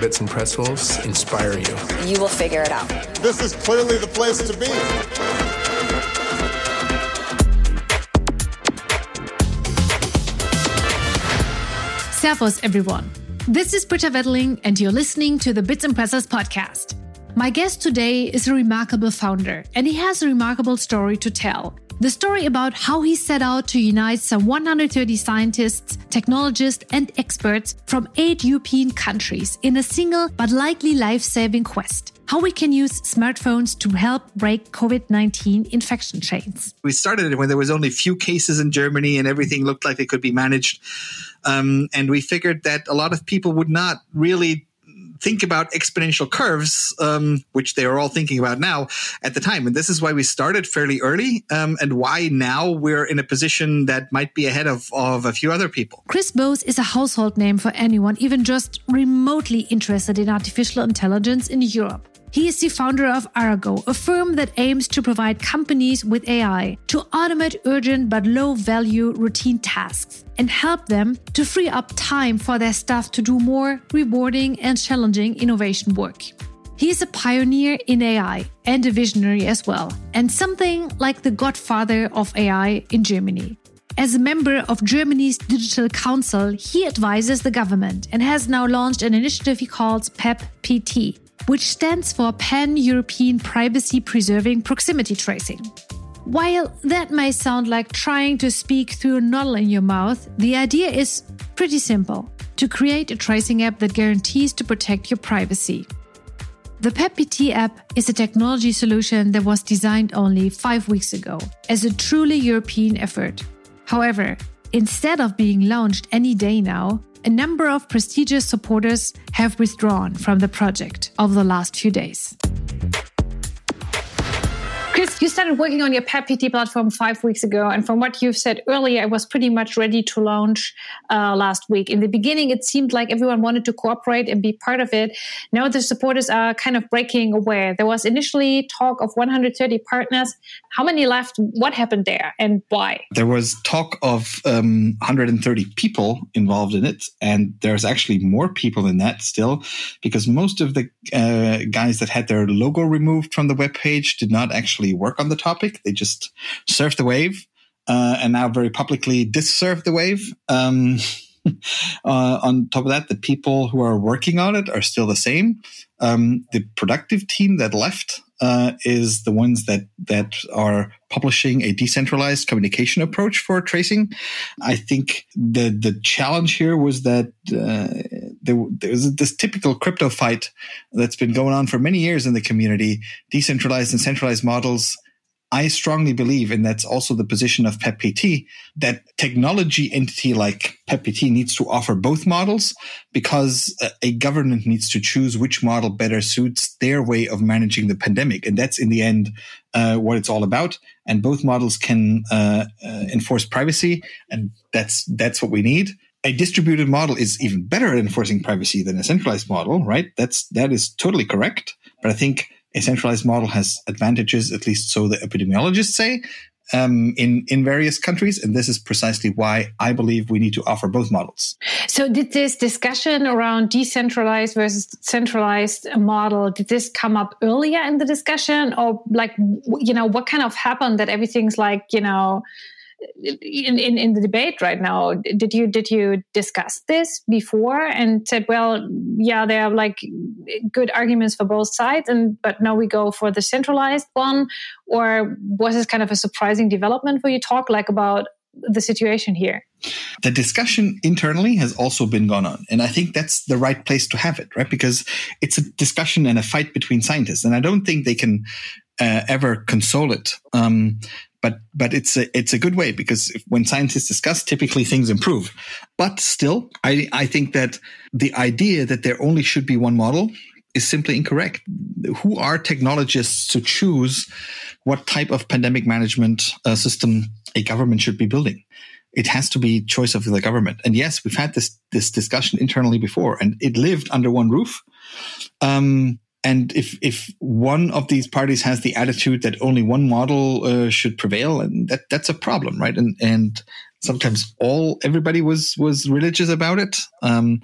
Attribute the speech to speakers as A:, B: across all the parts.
A: Bits and Pretzels inspire you.
B: You will figure it out.
C: This is clearly the place to be.
D: Servus, everyone. This is Britta Weddeling, and you're listening to the Bits and Pretzels podcast. My guest today is a remarkable founder, and he has a remarkable story to tell. The story about how he set out to unite some 130 scientists, technologists, and experts from eight European countries in a single but likely life saving quest. How we can use smartphones to help break COVID 19 infection chains.
E: We started it when there was only few cases in Germany and everything looked like it could be managed. Um, and we figured that a lot of people would not really think about exponential curves, um, which they are all thinking about now at the time. And this is why we started fairly early um, and why now we're in a position that might be ahead of, of a few other people.
D: Chris Boos is a household name for anyone even just remotely interested in artificial intelligence in Europe. He is the founder of Arago, a firm that aims to provide companies with AI to automate urgent but low value routine tasks and help them to free up time for their staff to do more rewarding and challenging innovation work. He is a pioneer in AI and a visionary as well, and something like the godfather of AI in Germany. As a member of Germany's Digital Council, he advises the government and has now launched an initiative he calls PEP PT, which stands for Pan European Privacy Preserving Proximity Tracing. While that may sound like trying to speak through a noddle in your mouth, the idea is pretty simple to create a tracing app that guarantees to protect your privacy. The PEPPT app is a technology solution that was designed only five weeks ago as a truly European effort. However, instead of being launched any day now, a number of prestigious supporters have withdrawn from the project over the last few days. You started working on your PEPPT platform five weeks ago. And from what you've said earlier, it was pretty much ready to launch uh, last week. In the beginning, it seemed like everyone wanted to cooperate and be part of it. Now the supporters are kind of breaking away. There was initially talk of 130 partners. How many left? What happened there and why?
E: There was talk of um, 130 people involved in it. And there's actually more people than that still, because most of the uh, guys that had their logo removed from the webpage did not actually actually work on the topic. They just surfed the wave uh, and now very publicly dissurf the wave. Um, uh, on top of that, the people who are working on it are still the same. Um, the productive team that left uh, is the ones that that are publishing a decentralized communication approach for tracing. I think the the challenge here was that uh, there, there's this typical crypto fight that's been going on for many years in the community. Decentralized and centralized models I strongly believe, and that's also the position of PEPPT, that technology entity like PEPPT needs to offer both models because a government needs to choose which model better suits their way of managing the pandemic. And that's in the end uh, what it's all about. And both models can uh, uh, enforce privacy, and that's that's what we need. A distributed model is even better at enforcing privacy than a centralized model, right? That's that is totally correct. But I think a centralized model has advantages, at least so the epidemiologists say, um, in in various countries, and this is precisely why I believe we need to offer both models.
D: So, did this discussion around decentralized versus centralized model did this come up earlier in the discussion, or like you know what kind of happened that everything's like you know in, in, in the debate right now did you did you discuss this before and said well yeah there are like good arguments for both sides and but now we go for the centralized one? Or was this kind of a surprising development for you talk like about the situation here?
E: The discussion internally has also been gone on and i think that's the right place to have it right? Because it's a discussion and a fight between scientists and i don't think they can uh, ever console it. Um, but but it's a it's a good way because if, when scientists discuss, typically things improve. But still, I I think that the idea that there only should be one model is simply incorrect. Who are technologists to choose what type of pandemic management uh, system a government should be building? It has to be choice of the government. And yes, we've had this this discussion internally before, and it lived under one roof. Um, and if if one of these parties has the attitude that only one model uh, should prevail, and that that's a problem, right? And and sometimes all everybody was was religious about it. Um,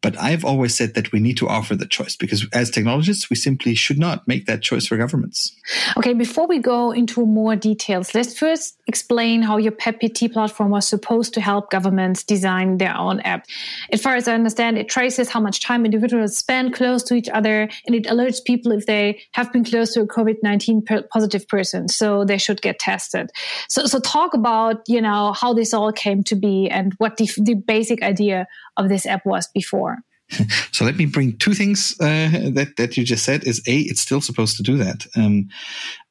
E: but I've always said that we need to offer the choice because as technologists, we simply should not make that choice for governments.
D: Okay, before we go into more details, let's first explain how your PEPPT platform was supposed to help governments design their own app. As far as I understand, it traces how much time individuals spend close to each other and it alerts people if they have been close to a COVID 19 positive person. So they should get tested. So, so talk about, you know, how this all came to be and what the, the basic idea of this app was before.
E: so let me bring two things uh, that that you just said. Is a it's still supposed to do that, um,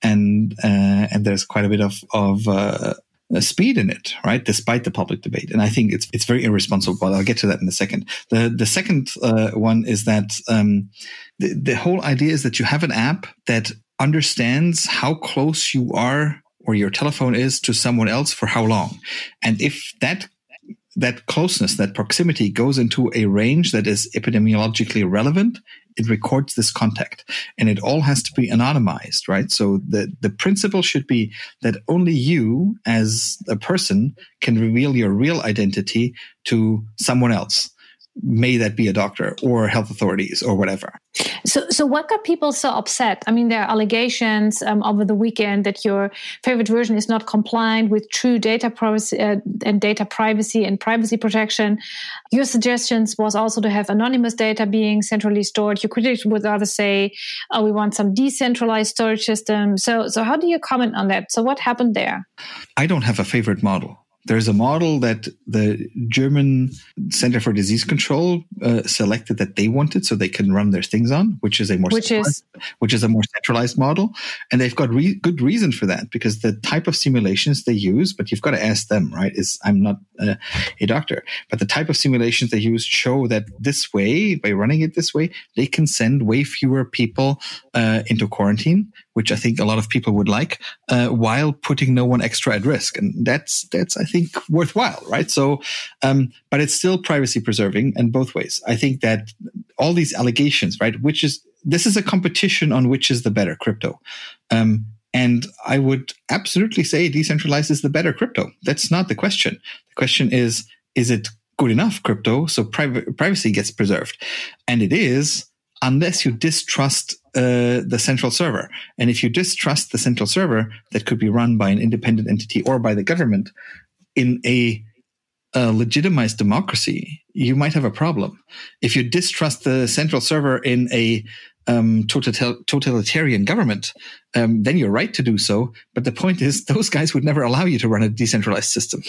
E: and uh, and there's quite a bit of of uh, speed in it, right? Despite the public debate, and I think it's it's very irresponsible. But I'll get to that in a second. The the second uh, one is that um, the the whole idea is that you have an app that understands how close you are or your telephone is to someone else for how long, and if that that closeness, that proximity goes into a range that is epidemiologically relevant, it records this contact. And it all has to be anonymized, right? So the, the principle should be that only you as a person can reveal your real identity to someone else may that be a doctor or health authorities or whatever.
D: So, so what got people so upset? I mean, there are allegations um, over the weekend that your favorite version is not compliant with true data privacy uh, and data privacy and privacy protection. Your suggestions was also to have anonymous data being centrally stored. Your critics would rather say, "Oh, we want some decentralized storage system." So, so how do you comment on that? So, what happened there?
E: I don't have a favorite model. There's a model that the German Center for Disease Control uh, selected that they wanted, so they can run their things on, which is a more
D: which is
E: which is a more centralized model, and they've got re- good reason for that because the type of simulations they use. But you've got to ask them, right? Is I'm not uh, a doctor, but the type of simulations they use show that this way, by running it this way, they can send way fewer people uh, into quarantine, which I think a lot of people would like, uh, while putting no one extra at risk, and that's that's I think worthwhile, right? So, um, but it's still privacy preserving in both ways. I think that all these allegations, right, which is this is a competition on which is the better crypto. Um, and I would absolutely say decentralized is the better crypto. That's not the question. The question is, is it good enough crypto so privacy gets preserved? And it is, unless you distrust uh, the central server. And if you distrust the central server that could be run by an independent entity or by the government, in a, a legitimized democracy, you might have a problem. If you distrust the central server in a um, totalitarian government, um, then you're right to do so. But the point is, those guys would never allow you to run a decentralized system.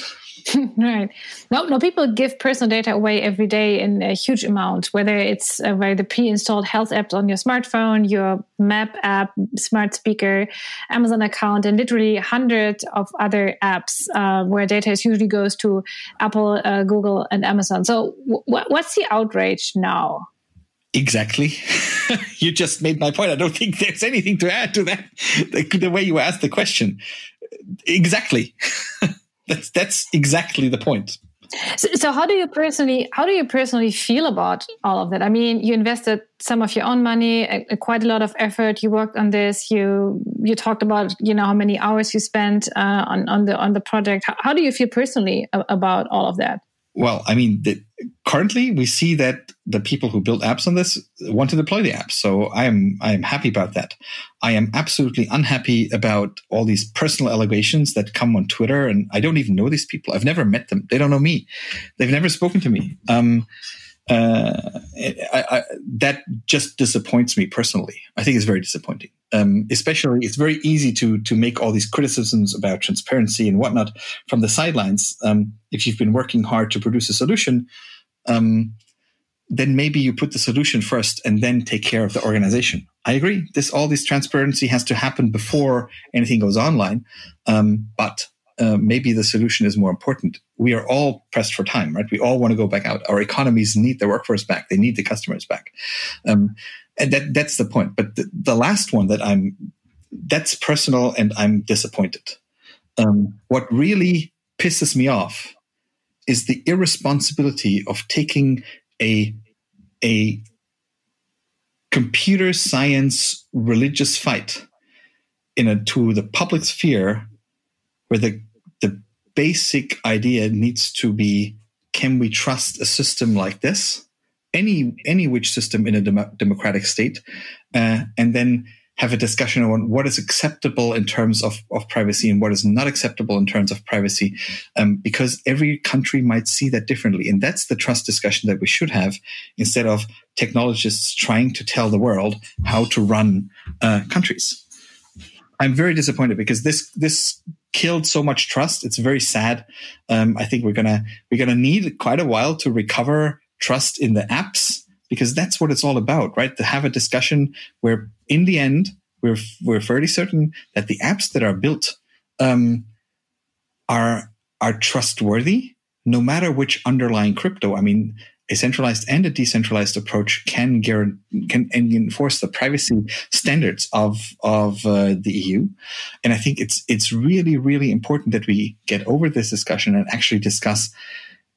D: right. No, no, people give personal data away every day in a huge amount, whether it's uh, by the pre-installed health apps on your smartphone, your map app, smart speaker, Amazon account, and literally hundreds of other apps uh, where data is usually goes to Apple, uh, Google, and Amazon. So, w- what's the outrage now?
E: Exactly. you just made my point. I don't think there's anything to add to that. The, the way you asked the question. Exactly. that's that's exactly the point.
D: So, so, how do you personally how do you personally feel about all of that? I mean, you invested some of your own money, a, a quite a lot of effort. You worked on this. You you talked about you know how many hours you spent uh, on on the on the project. How, how do you feel personally about all of that?
E: Well, I mean, the, currently we see that the people who build apps on this want to deploy the apps. So I am I am happy about that. I am absolutely unhappy about all these personal allegations that come on Twitter, and I don't even know these people. I've never met them. They don't know me. They've never spoken to me. Um, uh, I, I, that just disappoints me personally. I think it's very disappointing. Um, especially, it's very easy to to make all these criticisms about transparency and whatnot from the sidelines. Um, if you've been working hard to produce a solution, um, then maybe you put the solution first and then take care of the organization. I agree. This all this transparency has to happen before anything goes online. Um, but uh, maybe the solution is more important. We are all pressed for time, right? We all want to go back out. Our economies need their workforce back. They need the customers back. Um, and that, that's the point. But the, the, last one that I'm, that's personal and I'm disappointed. Um, what really pisses me off is the irresponsibility of taking a, a computer science religious fight in a, to the public sphere where the, the basic idea needs to be can we trust a system like this? Any any which system in a dem- democratic state uh, and then have a discussion on what is acceptable in terms of, of privacy and what is not acceptable in terms of privacy, um, because every country might see that differently. And that's the trust discussion that we should have instead of technologists trying to tell the world how to run uh, countries. I'm very disappointed because this this killed so much trust. It's very sad. Um, I think we're gonna we're gonna need quite a while to recover trust in the apps because that's what it's all about, right? To have a discussion where, in the end, we're we're fairly certain that the apps that are built um, are are trustworthy, no matter which underlying crypto. I mean, a centralized and a decentralized approach can guarantee can enforce the privacy standards of of uh, the EU, and I think it's it's really really important that we get over this discussion and actually discuss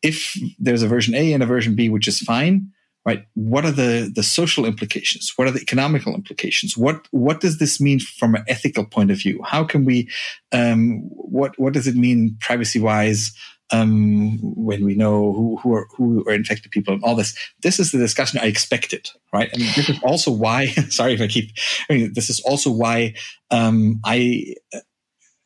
E: if there's a version A and a version B, which is fine right? What are the the social implications? What are the economical implications? What what does this mean from an ethical point of view? How can we um, what what does it mean privacy wise um, when we know who, who are who are infected people and all this? This is the discussion i expected right? And this is also why sorry if i keep I mean, this is also why um, i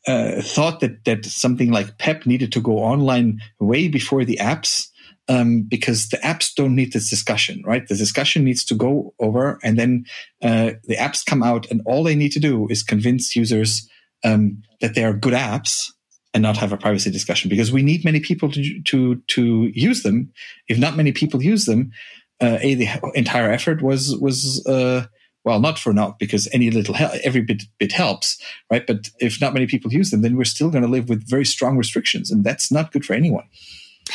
E: uh, thought that that something like pep needed to go online way before the apps um, because the apps don't need this discussion, right? The discussion needs to go over, and then uh, the apps come out, and all they need to do is convince users um, that they are good apps and not have a privacy discussion. Because we need many people to to to use them. If not many people use them, uh, a the entire effort was was. Uh, well, not for naught because any little help, every bit bit helps, right? But if not many people use them, then we're still going to live with very strong restrictions, and that's not good for anyone.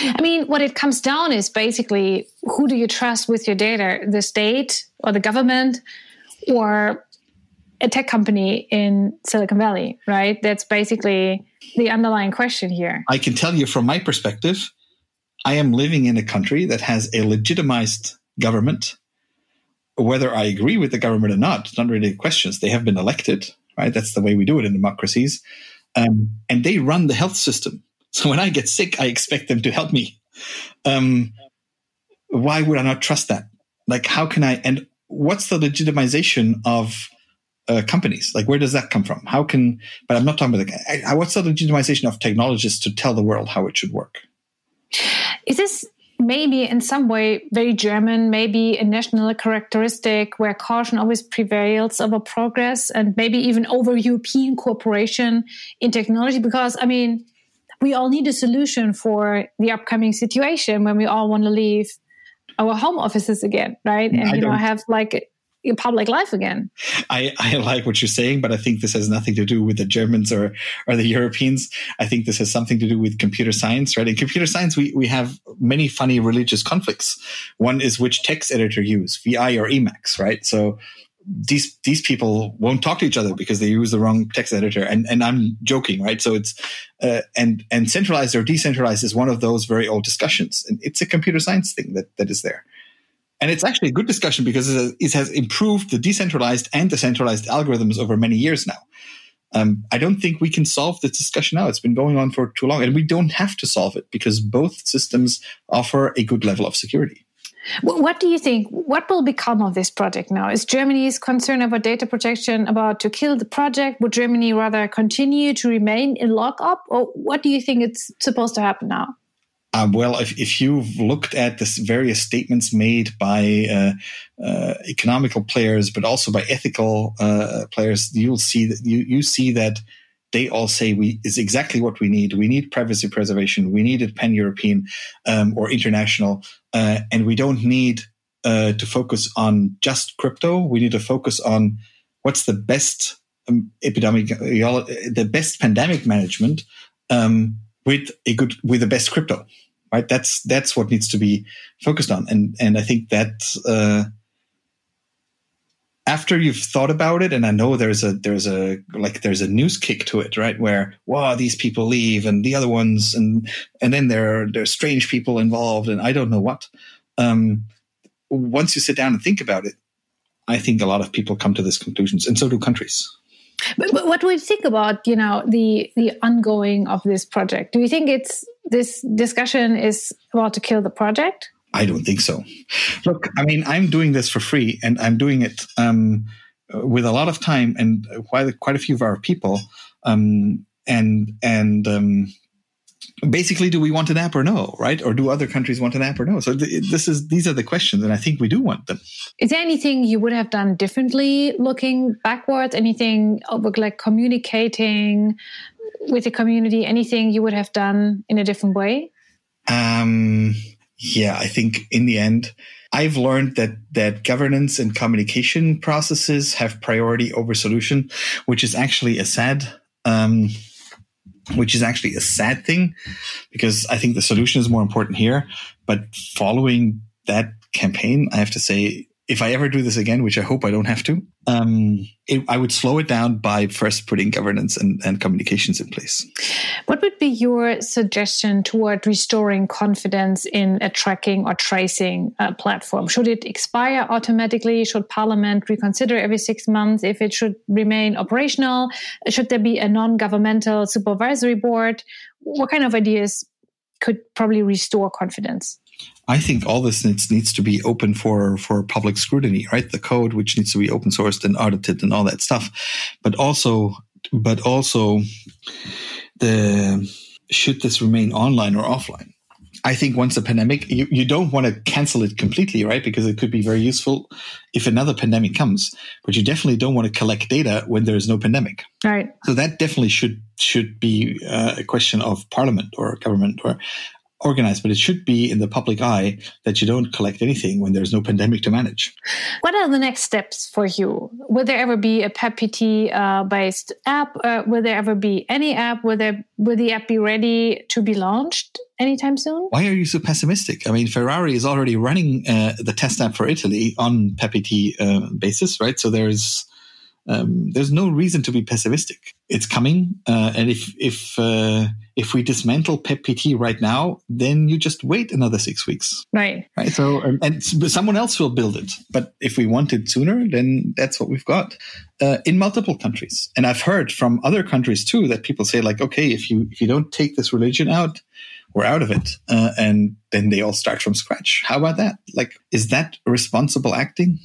D: I mean, what it comes down is basically who do you trust with your data, the state or the government or a tech company in Silicon Valley, right? That's basically the underlying question here.
E: I can tell you from my perspective, I am living in a country that has a legitimized government. Whether I agree with the government or not, it's not really questions. They have been elected, right? That's the way we do it in democracies. Um, and they run the health system. So when I get sick, I expect them to help me. Um, why would I not trust that? Like, how can I? And what's the legitimization of uh, companies? Like, where does that come from? How can? But I'm not talking about the. What's the legitimization of technologists to tell the world how it should work?
D: Is this maybe in some way very German, maybe a national characteristic where caution always prevails over progress and maybe even over European cooperation in technology? Because I mean, we all need a solution for the upcoming situation when we all want to leave our home offices again, right? Mm, and I you know have like public life again.
E: I, I like what you're saying, but I think this has nothing to do with the Germans or or the Europeans. I think this has something to do with computer science, right? In computer science, we, we have many funny religious conflicts. One is which text editor use, VI or Emacs, right? So these these people won't talk to each other because they use the wrong text editor. And and I'm joking right? So it's uh, and and centralized or decentralized is one of those very old discussions. And it's a computer science thing that that is there. And it's actually a good discussion because it has improved the decentralized and the centralized algorithms over many years now. Um, I don't think we can solve this discussion now. It's been going on for too long, and we don't have to solve it because both systems offer a good level of security.
D: What do you think? What will become of this project now? Is Germany's concern about data protection about to kill the project? Would Germany rather continue to remain in lockup, or what do you think it's supposed to happen now?
E: Uh, well, if, if you've looked at the various statements made by uh, uh, economical players, but also by ethical uh, players, you'll see that you, you see that they all say we is exactly what we need. We need privacy preservation. We need it pan European um, or international, uh, and we don't need uh, to focus on just crypto. We need to focus on what's the best um, epidemic, the best pandemic management um, with a good with the best crypto. Right. That's that's what needs to be focused on, and and I think that uh, after you've thought about it and i know there's a there's a like there's a news kick to it right where wow these people leave and the other ones and and then there are there's strange people involved and i don't know what um once you sit down and think about it i think a lot of people come to these conclusions and so do countries
D: But, but what do you think about you know the the ongoing of this project? Do you think it's this discussion is about to kill the project?
E: I don't think so. Look, I mean, I'm doing this for free, and I'm doing it um, with a lot of time and quite quite a few of our people. Um, and and um, basically, do we want an app or no? Right? Or do other countries want an app or no? So th- this is these are the questions, and I think we do want them.
D: Is there anything you would have done differently looking backwards? Anything like communicating with the community? Anything you would have done in a different way?
E: Um yeah, I think in the end, I've learned that that governance and communication processes have priority over solution, which is actually a sad, um, which is actually a sad thing, because I think the solution is more important here. But following that campaign, I have to say if I ever do this again, which I hope I don't have to, um, it, I would slow it down by first putting governance and, and, communications in place.
D: What would be your suggestion toward restoring confidence in a tracking or tracing uh, platform? Should it expire automatically? Should Parliament reconsider every six months if it should remain operational? Should there be a non governmental supervisory board? What kind of ideas could probably restore confidence?
E: I think all this needs, needs to be open for, for public scrutiny, right? The code, which needs to be open sourced and audited and all that stuff. But also, but also the, should this remain online or offline? I think once a pandemic, you, you don't want to cancel it completely, right? Because it could be very useful if another pandemic comes, but you definitely don't want to collect data when there is no pandemic.
D: Right.
E: So that definitely should should be uh, a question of parliament or government or organized, but it should be in the public eye that you don't collect anything when there's no pandemic to manage.
D: What are the next steps for you? Will there ever be a PEP-PT uh, based app? Uh, will there ever be any app? Will there will the app be ready to be launched anytime soon?
E: Why are you so pessimistic? I mean, Ferrari is already running uh, the test app for Italy on PEP-PT uh, basis, right? So there's um, there's no reason to be pessimistic. It's coming, uh, and if if uh, if we dismantle PEP-PT right now, then you just wait another six weeks.
D: Right.
E: Right. So, and, and someone else will build it. But if we want it sooner, then that's what we've got uh, in multiple countries. And I've heard from other countries too that people say like, okay, if you if you don't take this religion out, we're out of it, uh, and then they all start from scratch. How about that? Like, is that responsible acting?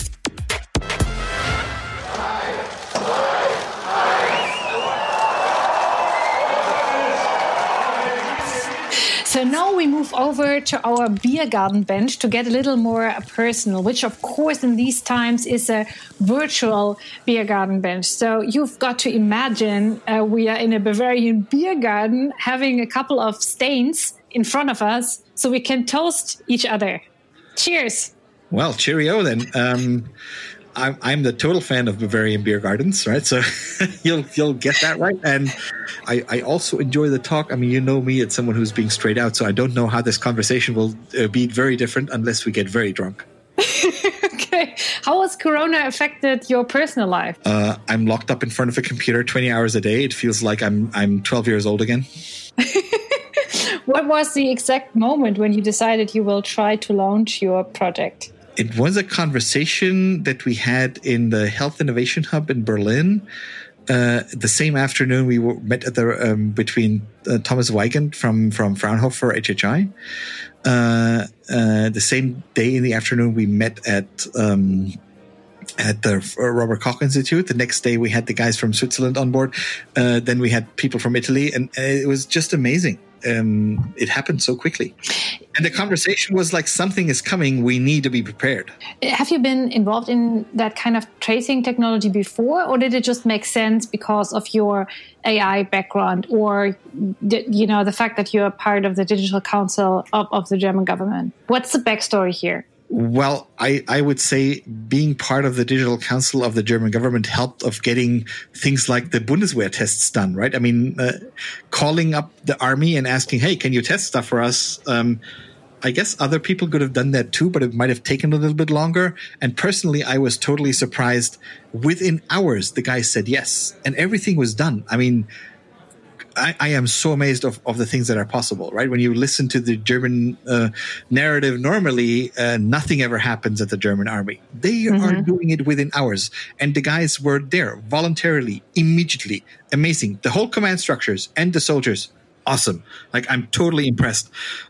D: So now we move over to our beer garden bench to get a little more personal, which of course in these times is a virtual beer garden bench. So you've got to imagine uh, we are in a Bavarian beer garden having a couple of stains in front of us so we can toast each other. Cheers.
E: Well, cheerio then. Um, I'm, I'm the total fan of Bavarian beer gardens, right? So you'll you'll get that right. And I, I also enjoy the talk. I mean, you know me, it's someone who's being straight out, so I don't know how this conversation will uh, be very different unless we get very drunk.
D: okay. How has Corona affected your personal life?
E: Uh, I'm locked up in front of a computer 20 hours a day. It feels like I'm I'm 12 years old again.
D: what was the exact moment when you decided you will try to launch your project?
E: It was a conversation that we had in the Health Innovation Hub in Berlin. Uh, the same afternoon, we were, met at the um, between uh, Thomas Wiegand from from Fraunhofer HHI. Uh, uh, the same day in the afternoon, we met at um, at the Robert Koch Institute. The next day, we had the guys from Switzerland on board. Uh, then we had people from Italy, and it was just amazing um, it happened so quickly. And the conversation was like, something is coming. We need to be prepared.
D: Have you been involved in that kind of tracing technology before, or did it just make sense because of your AI background, or you know the fact that you're part of the digital council of, of the German government? What's the backstory here?
E: Well, I, I would say being part of the digital council of the German government helped of getting things like the Bundeswehr tests done, right? I mean, uh, calling up the army and asking, "Hey, can you test stuff for us?" Um, I guess other people could have done that too, but it might have taken a little bit longer. And personally, I was totally surprised. Within hours, the guy said yes, and everything was done. I mean, I, I, am so amazed of, of the things that are possible, right? When you listen to the German uh, narrative, normally uh, nothing ever happens at the German army. They mm-hmm. are doing it within hours. And the guys were there voluntarily, immediately. Amazing. The whole command structures and the soldiers, awesome. Like I'm totally impressed.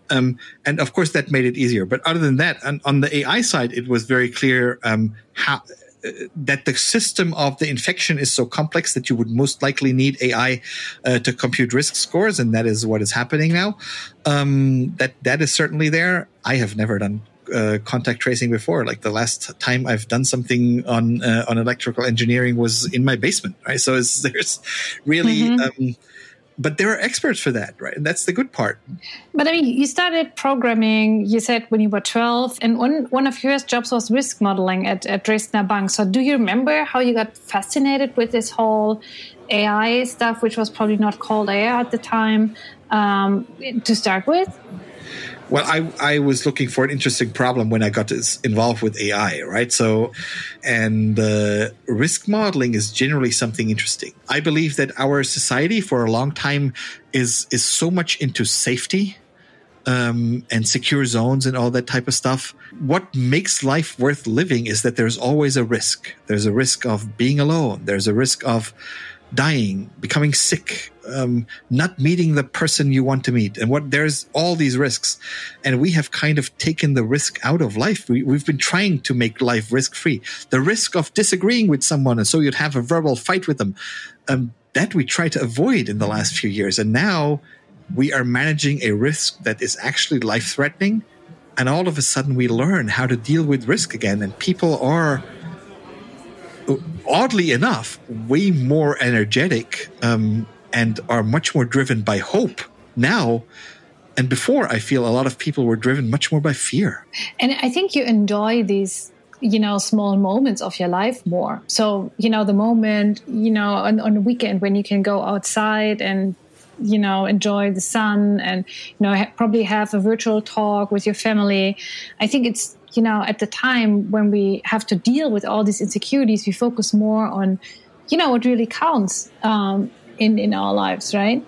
E: Um, and of course that made it easier. But other than that, on, on the AI side, it was very clear um, how that the system of the infection is so complex that you would most likely need AI uh, to compute risk scores, and that is what is happening now. Um, that that is certainly there. I have never done uh, contact tracing before. Like the last time I've done something on uh, on electrical engineering was in my basement, right? So there's really mm-hmm. um, but there are experts for that, right? And that's the good part.
D: But I mean, you started programming, you said when you were 12, and one, one of your first jobs was risk modeling at, at Dresdner Bank. So do you remember how you got fascinated with this whole AI stuff, which was probably not called AI at the time, um, to start with?
E: Well, I, I was looking for an interesting problem when I got involved with AI, right? So, and uh, risk modeling is generally something interesting. I believe that our society for a long time is is so much into safety um, and secure zones and all that type of stuff. What makes life worth living is that there's always a risk. There's a risk of being alone. There's a risk of dying, becoming sick, um, not meeting the person you want to meet, and what there's all these risks, and we have kind of taken the risk out of life. We, we've been trying to make life risk free. The risk of disagreeing with someone, and so you'd have a verbal fight with them, um, that we try to avoid in the last few years, and now we are managing a risk that is actually life threatening, and all of a sudden we learn how to deal with risk again, and people are oddly enough, way more energetic um, and are much more driven by hope now. And before, I feel a lot of people were driven much more by fear.
D: And I think you enjoy these you know small moments of your life more so you know the moment you know on, on a weekend when you can go outside and you know enjoy the sun and you know ha- probably have a virtual talk with your family i think it's you know, at the time when we have to deal with all these insecurities, we focus more on, you know, what really counts um, in in our lives, right?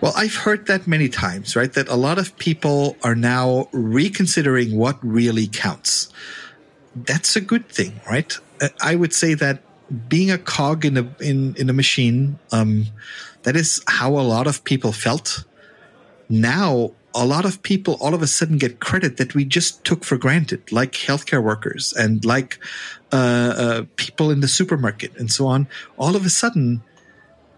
E: Well, I've heard that many times, right? That a lot of people are now reconsidering what really counts. That's a good thing, right? I would say that being a cog in a in in a machine, um, that is how a lot of people felt. Now a lot of people all of a sudden get credit that we just took for granted, like healthcare workers and like uh, uh, people in the supermarket and so on. All of a sudden,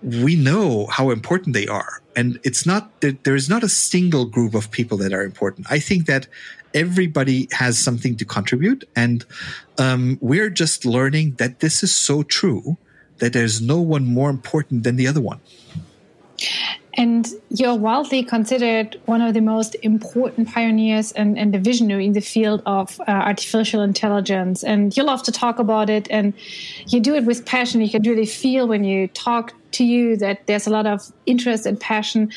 E: we know how important they are. And it's not that there is not a single group of people that are important. I think that everybody has something to contribute. And um, we're just learning that this is so true that there's no one more important than the other one.
D: And you're widely considered one of the most important pioneers and, and the visionary in the field of uh, artificial intelligence. And you love to talk about it, and you do it with passion. You can really feel when you talk to you that there's a lot of interest and passion.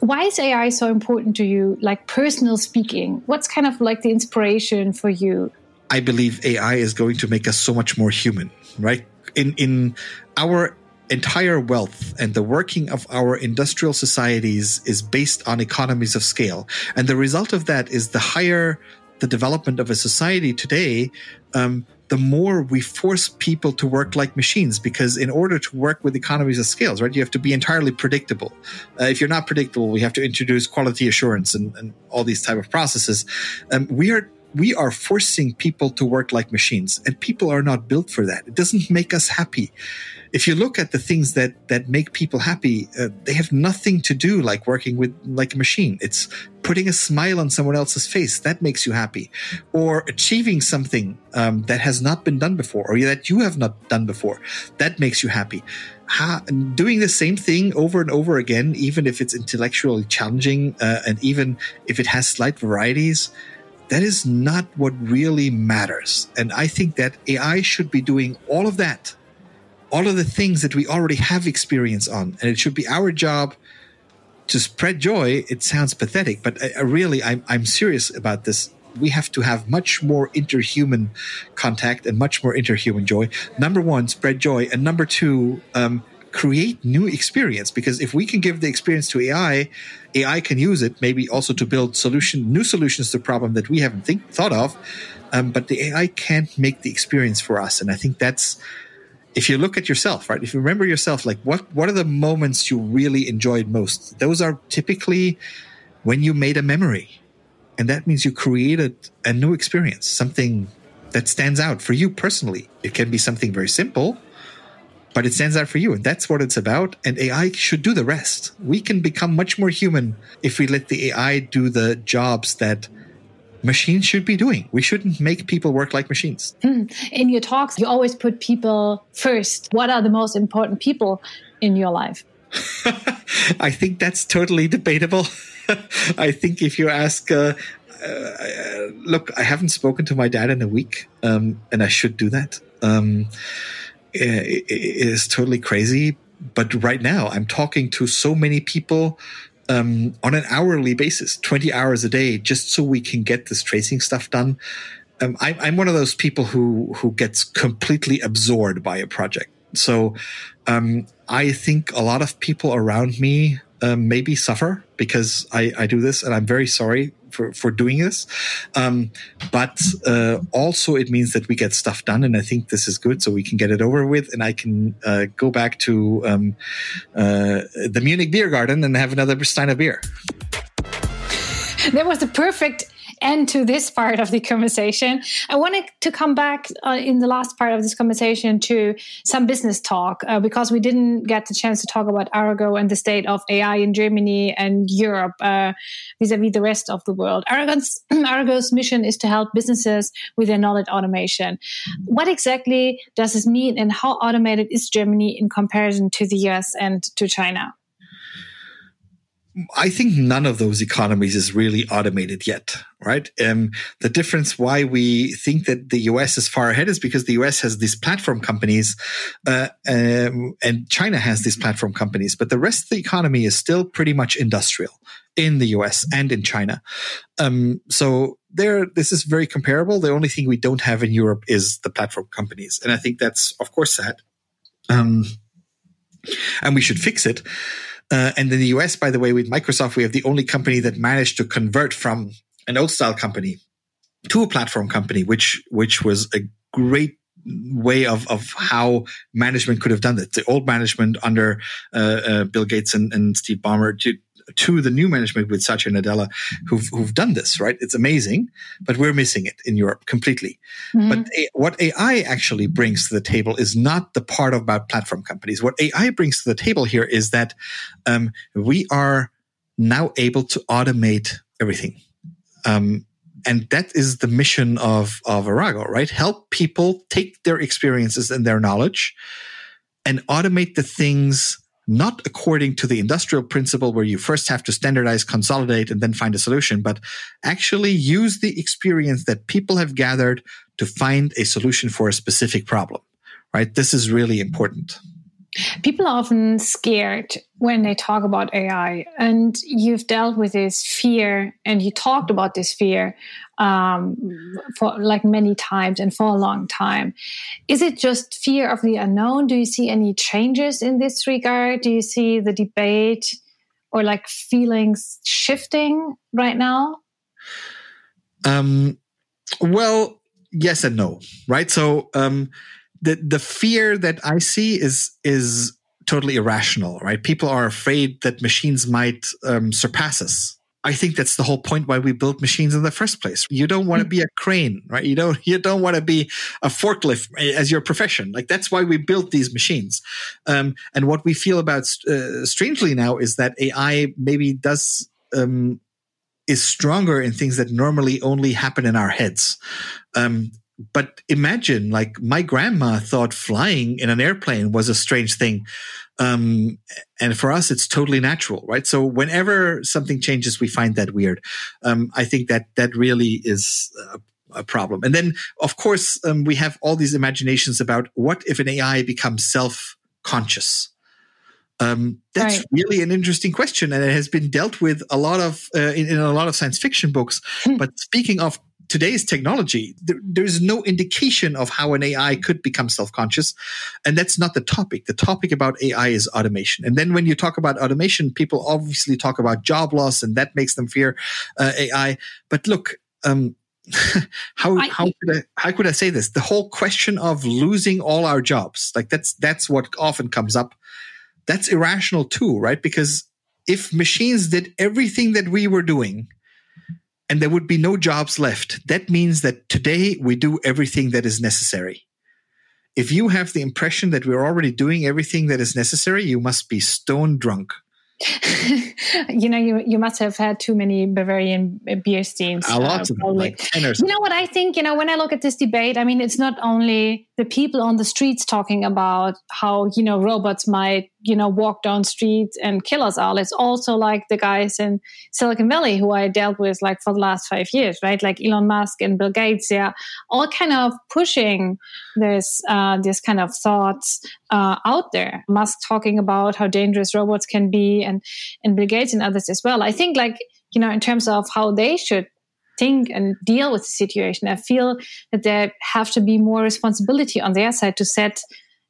D: Why is AI so important to you, like personal speaking? What's kind of like the inspiration for you?
E: I believe AI is going to make us so much more human, right? In in our entire wealth and the working of our industrial societies is based on economies of scale. And the result of that is the higher the development of a society today, um, the more we force people to work like machines because in order to work with economies of scales right you have to be entirely predictable uh, if you're not predictable we have to introduce quality assurance and, and all these type of processes um, we are we are forcing people to work like machines and people are not built for that it doesn't make us happy if you look at the things that that make people happy, uh, they have nothing to do like working with like a machine. It's putting a smile on someone else's face that makes you happy, or achieving something um, that has not been done before, or that you have not done before, that makes you happy. Ha- doing the same thing over and over again, even if it's intellectually challenging, uh, and even if it has slight varieties, that is not what really matters. And I think that AI should be doing all of that all of the things that we already have experience on. And it should be our job to spread joy. It sounds pathetic, but I, I really, I'm, I'm serious about this. We have to have much more interhuman contact and much more interhuman joy. Number one, spread joy. And number two, um, create new experience because if we can give the experience to AI, AI can use it maybe also to build solution new solutions to problem that we haven't think, thought of. Um, but the AI can't make the experience for us, and I think that's if you look at yourself, right? If you remember yourself, like what what are the moments you really enjoyed most? Those are typically when you made a memory, and that means you created a new experience, something that stands out for you personally. It can be something very simple, but it stands out for you, and that's what it's about. And AI should do the rest. We can become much more human if we let the AI do the jobs that machines should be doing. We shouldn't make people work like machines.
D: In your talks, you always put people first. What are the most important people in your life?
E: I think that's totally debatable. I think if you ask, uh, uh, look, I haven't spoken to my dad in a week, um, and I should do that. Um, is totally crazy. But right now, I'm talking to so many people um, on an hourly basis, 20 hours a day, just so we can get this tracing stuff done. Um, I, I'm one of those people who who gets completely absorbed by a project. So um, I think a lot of people around me um, maybe suffer because I, I do this, and I'm very sorry for, for doing this. Um, but uh, also, it means that we get stuff done, and I think this is good, so we can get it over with, and I can uh, go back to um, uh, the Munich beer garden and have another stein of beer.
D: That was the perfect end to this part of the conversation. I wanted to come back uh, in the last part of this conversation to some business talk uh, because we didn't get the chance to talk about Arago and the state of AI in Germany and Europe vis a vis the rest of the world. Arago's, Arago's mission is to help businesses with their knowledge automation. What exactly does this mean and how automated is Germany in comparison to the US and to China?
E: I think none of those economies is really automated yet, right? Um, the difference why we think that the US is far ahead is because the US has these platform companies, uh, um, and China has these platform companies, but the rest of the economy is still pretty much industrial in the US and in China. Um, so there, this is very comparable. The only thing we don't have in Europe is the platform companies, and I think that's of course sad. Um, and we should fix it. Uh, and in the US, by the way, with Microsoft, we have the only company that managed to convert from an old style company to a platform company, which which was a great way of of how management could have done it. The old management under uh, uh, Bill Gates and, and Steve Ballmer to the new management with Satya Nadella who've, who've done this, right? It's amazing, but we're missing it in Europe completely. Mm-hmm. But a, what AI actually brings to the table is not the part about platform companies. What AI brings to the table here is that um, we are now able to automate everything. Um, and that is the mission of, of Arago, right? Help people take their experiences and their knowledge and automate the things not according to the industrial principle where you first have to standardize, consolidate, and then find a solution, but actually use the experience that people have gathered to find a solution for a specific problem, right? This is really important.
D: People are often scared when they talk about AI, and you've dealt with this fear and you talked about this fear um, for like many times and for a long time. Is it just fear of the unknown? Do you see any changes in this regard? Do you see the debate or like feelings shifting right now?
E: Um, well, yes and no, right? So, um, the the fear that I see is is totally irrational, right? People are afraid that machines might um, surpass us. I think that's the whole point why we built machines in the first place. You don't want to be a crane, right? You don't you don't want to be a forklift as your profession. Like that's why we built these machines. Um, and what we feel about uh, strangely now is that AI maybe does um, is stronger in things that normally only happen in our heads. Um, but imagine like my grandma thought flying in an airplane was a strange thing um, and for us it's totally natural right so whenever something changes we find that weird um, i think that that really is a, a problem and then of course um, we have all these imaginations about what if an ai becomes self-conscious um, that's right. really an interesting question, and it has been dealt with a lot of uh, in, in, a lot of science fiction books. Hmm. but speaking of today's technology, there, there's no indication of how an AI could become self-conscious. And that's not the topic. The topic about AI is automation. And then when you talk about automation, people obviously talk about job loss and that makes them fear uh, AI. But look, um, how I, how could I, how could I say this? The whole question of losing all our jobs, like that's that's what often comes up. That's irrational too, right? Because if machines did everything that we were doing, and there would be no jobs left, that means that today we do everything that is necessary. If you have the impression that we're already doing everything that is necessary, you must be stone drunk.
D: you know, you you must have had too many Bavarian beer steams.
E: A lot uh, of them, like
D: You know what I think? You know, when I look at this debate, I mean, it's not only the people on the streets talking about how you know robots might you know, walk down streets and kill us all. It's also like the guys in Silicon Valley who I dealt with like for the last five years, right? Like Elon Musk and Bill Gates, they're all kind of pushing this, uh, this kind of thoughts, uh, out there. Musk talking about how dangerous robots can be and, and Bill Gates and others as well. I think like, you know, in terms of how they should think and deal with the situation, I feel that there have to be more responsibility on their side to set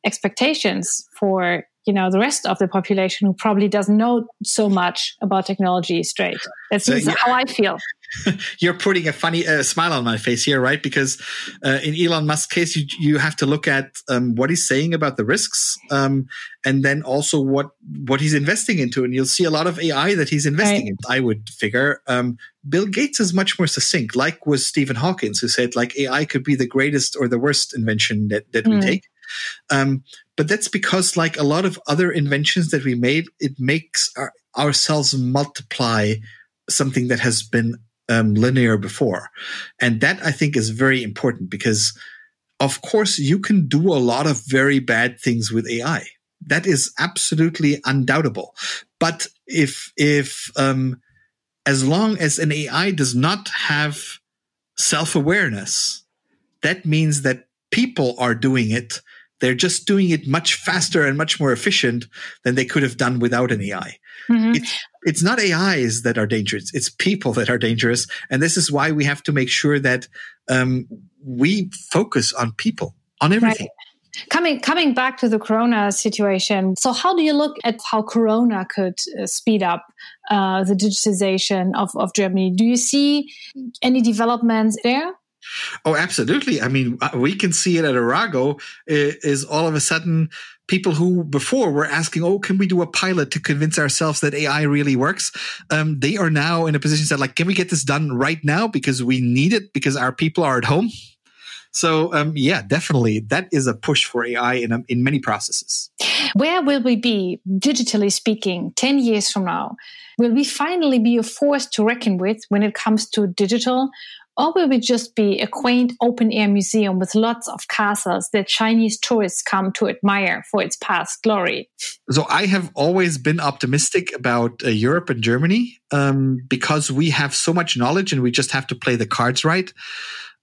D: expectations for you know the rest of the population who probably doesn't know so much about technology straight that's uh, yeah. how i feel
E: you're putting a funny uh, smile on my face here right because uh, in elon musk's case you, you have to look at um, what he's saying about the risks um, and then also what what he's investing into and you'll see a lot of ai that he's investing right. in i would figure um, bill gates is much more succinct like was stephen hawkins who said like ai could be the greatest or the worst invention that, that mm. we take um, but that's because, like a lot of other inventions that we made, it makes our, ourselves multiply something that has been um, linear before. And that I think is very important because, of course, you can do a lot of very bad things with AI. That is absolutely undoubtable. But if, if, um, as long as an AI does not have self awareness, that means that people are doing it they're just doing it much faster and much more efficient than they could have done without an AI. Mm-hmm. It's, it's not AIs that are dangerous. It's people that are dangerous. And this is why we have to make sure that um, we focus on people, on everything.
D: Right. Coming coming back to the Corona situation, so how do you look at how Corona could uh, speed up uh, the digitization of, of Germany? Do you see any developments there?
E: Oh, absolutely. I mean, uh, we can see it at Arago is all of a sudden people who before were asking, "Oh, can we do a pilot to convince ourselves that AI really works?" Um, they are now in a position that, like, can we get this done right now because we need it because our people are at home. So, um, yeah, definitely, that is a push for AI in um, in many processes.
D: Where will we be, digitally speaking, ten years from now? Will we finally be a force to reckon with when it comes to digital? Or will we just be a quaint open air museum with lots of castles that Chinese tourists come to admire for its past glory?
E: So I have always been optimistic about uh, Europe and Germany um, because we have so much knowledge and we just have to play the cards right.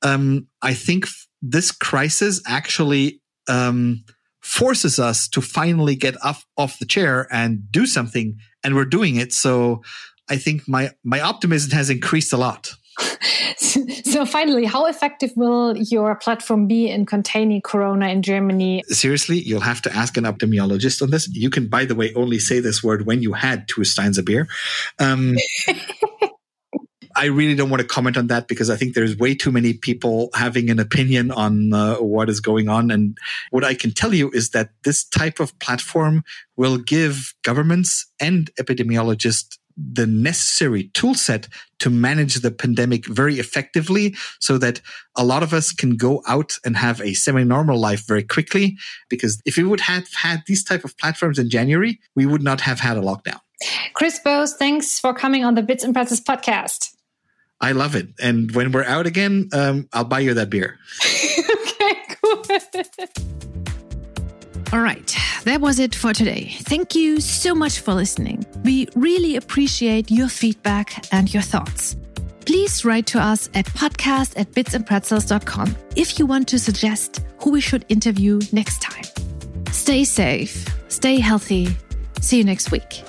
E: Um, I think this crisis actually um, forces us to finally get off, off the chair and do something, and we're doing it. So I think my my optimism has increased a lot.
D: so finally, how effective will your platform be in containing corona in Germany?
E: Seriously, you'll have to ask an epidemiologist on this. You can, by the way, only say this word when you had two steins of beer. Um, I really don't want to comment on that because I think there's way too many people having an opinion on uh, what is going on. And what I can tell you is that this type of platform will give governments and epidemiologists the necessary tool set to manage the pandemic very effectively so that a lot of us can go out and have a semi-normal life very quickly. Because if we would have had these type of platforms in january we would not have had a lockdown.
D: Chris Boos thanks for coming on the bits and pretzels podcast.
E: I love it. And when we're out again um, i'll buy you that beer.
D: Okay cool
F: all right, that was it for today. Thank you so much for listening. We really appreciate your feedback and your thoughts. Please write to us at podcast at bitsandpretzels.com if you want to suggest who we should interview next time. Stay safe, stay healthy. See you next week.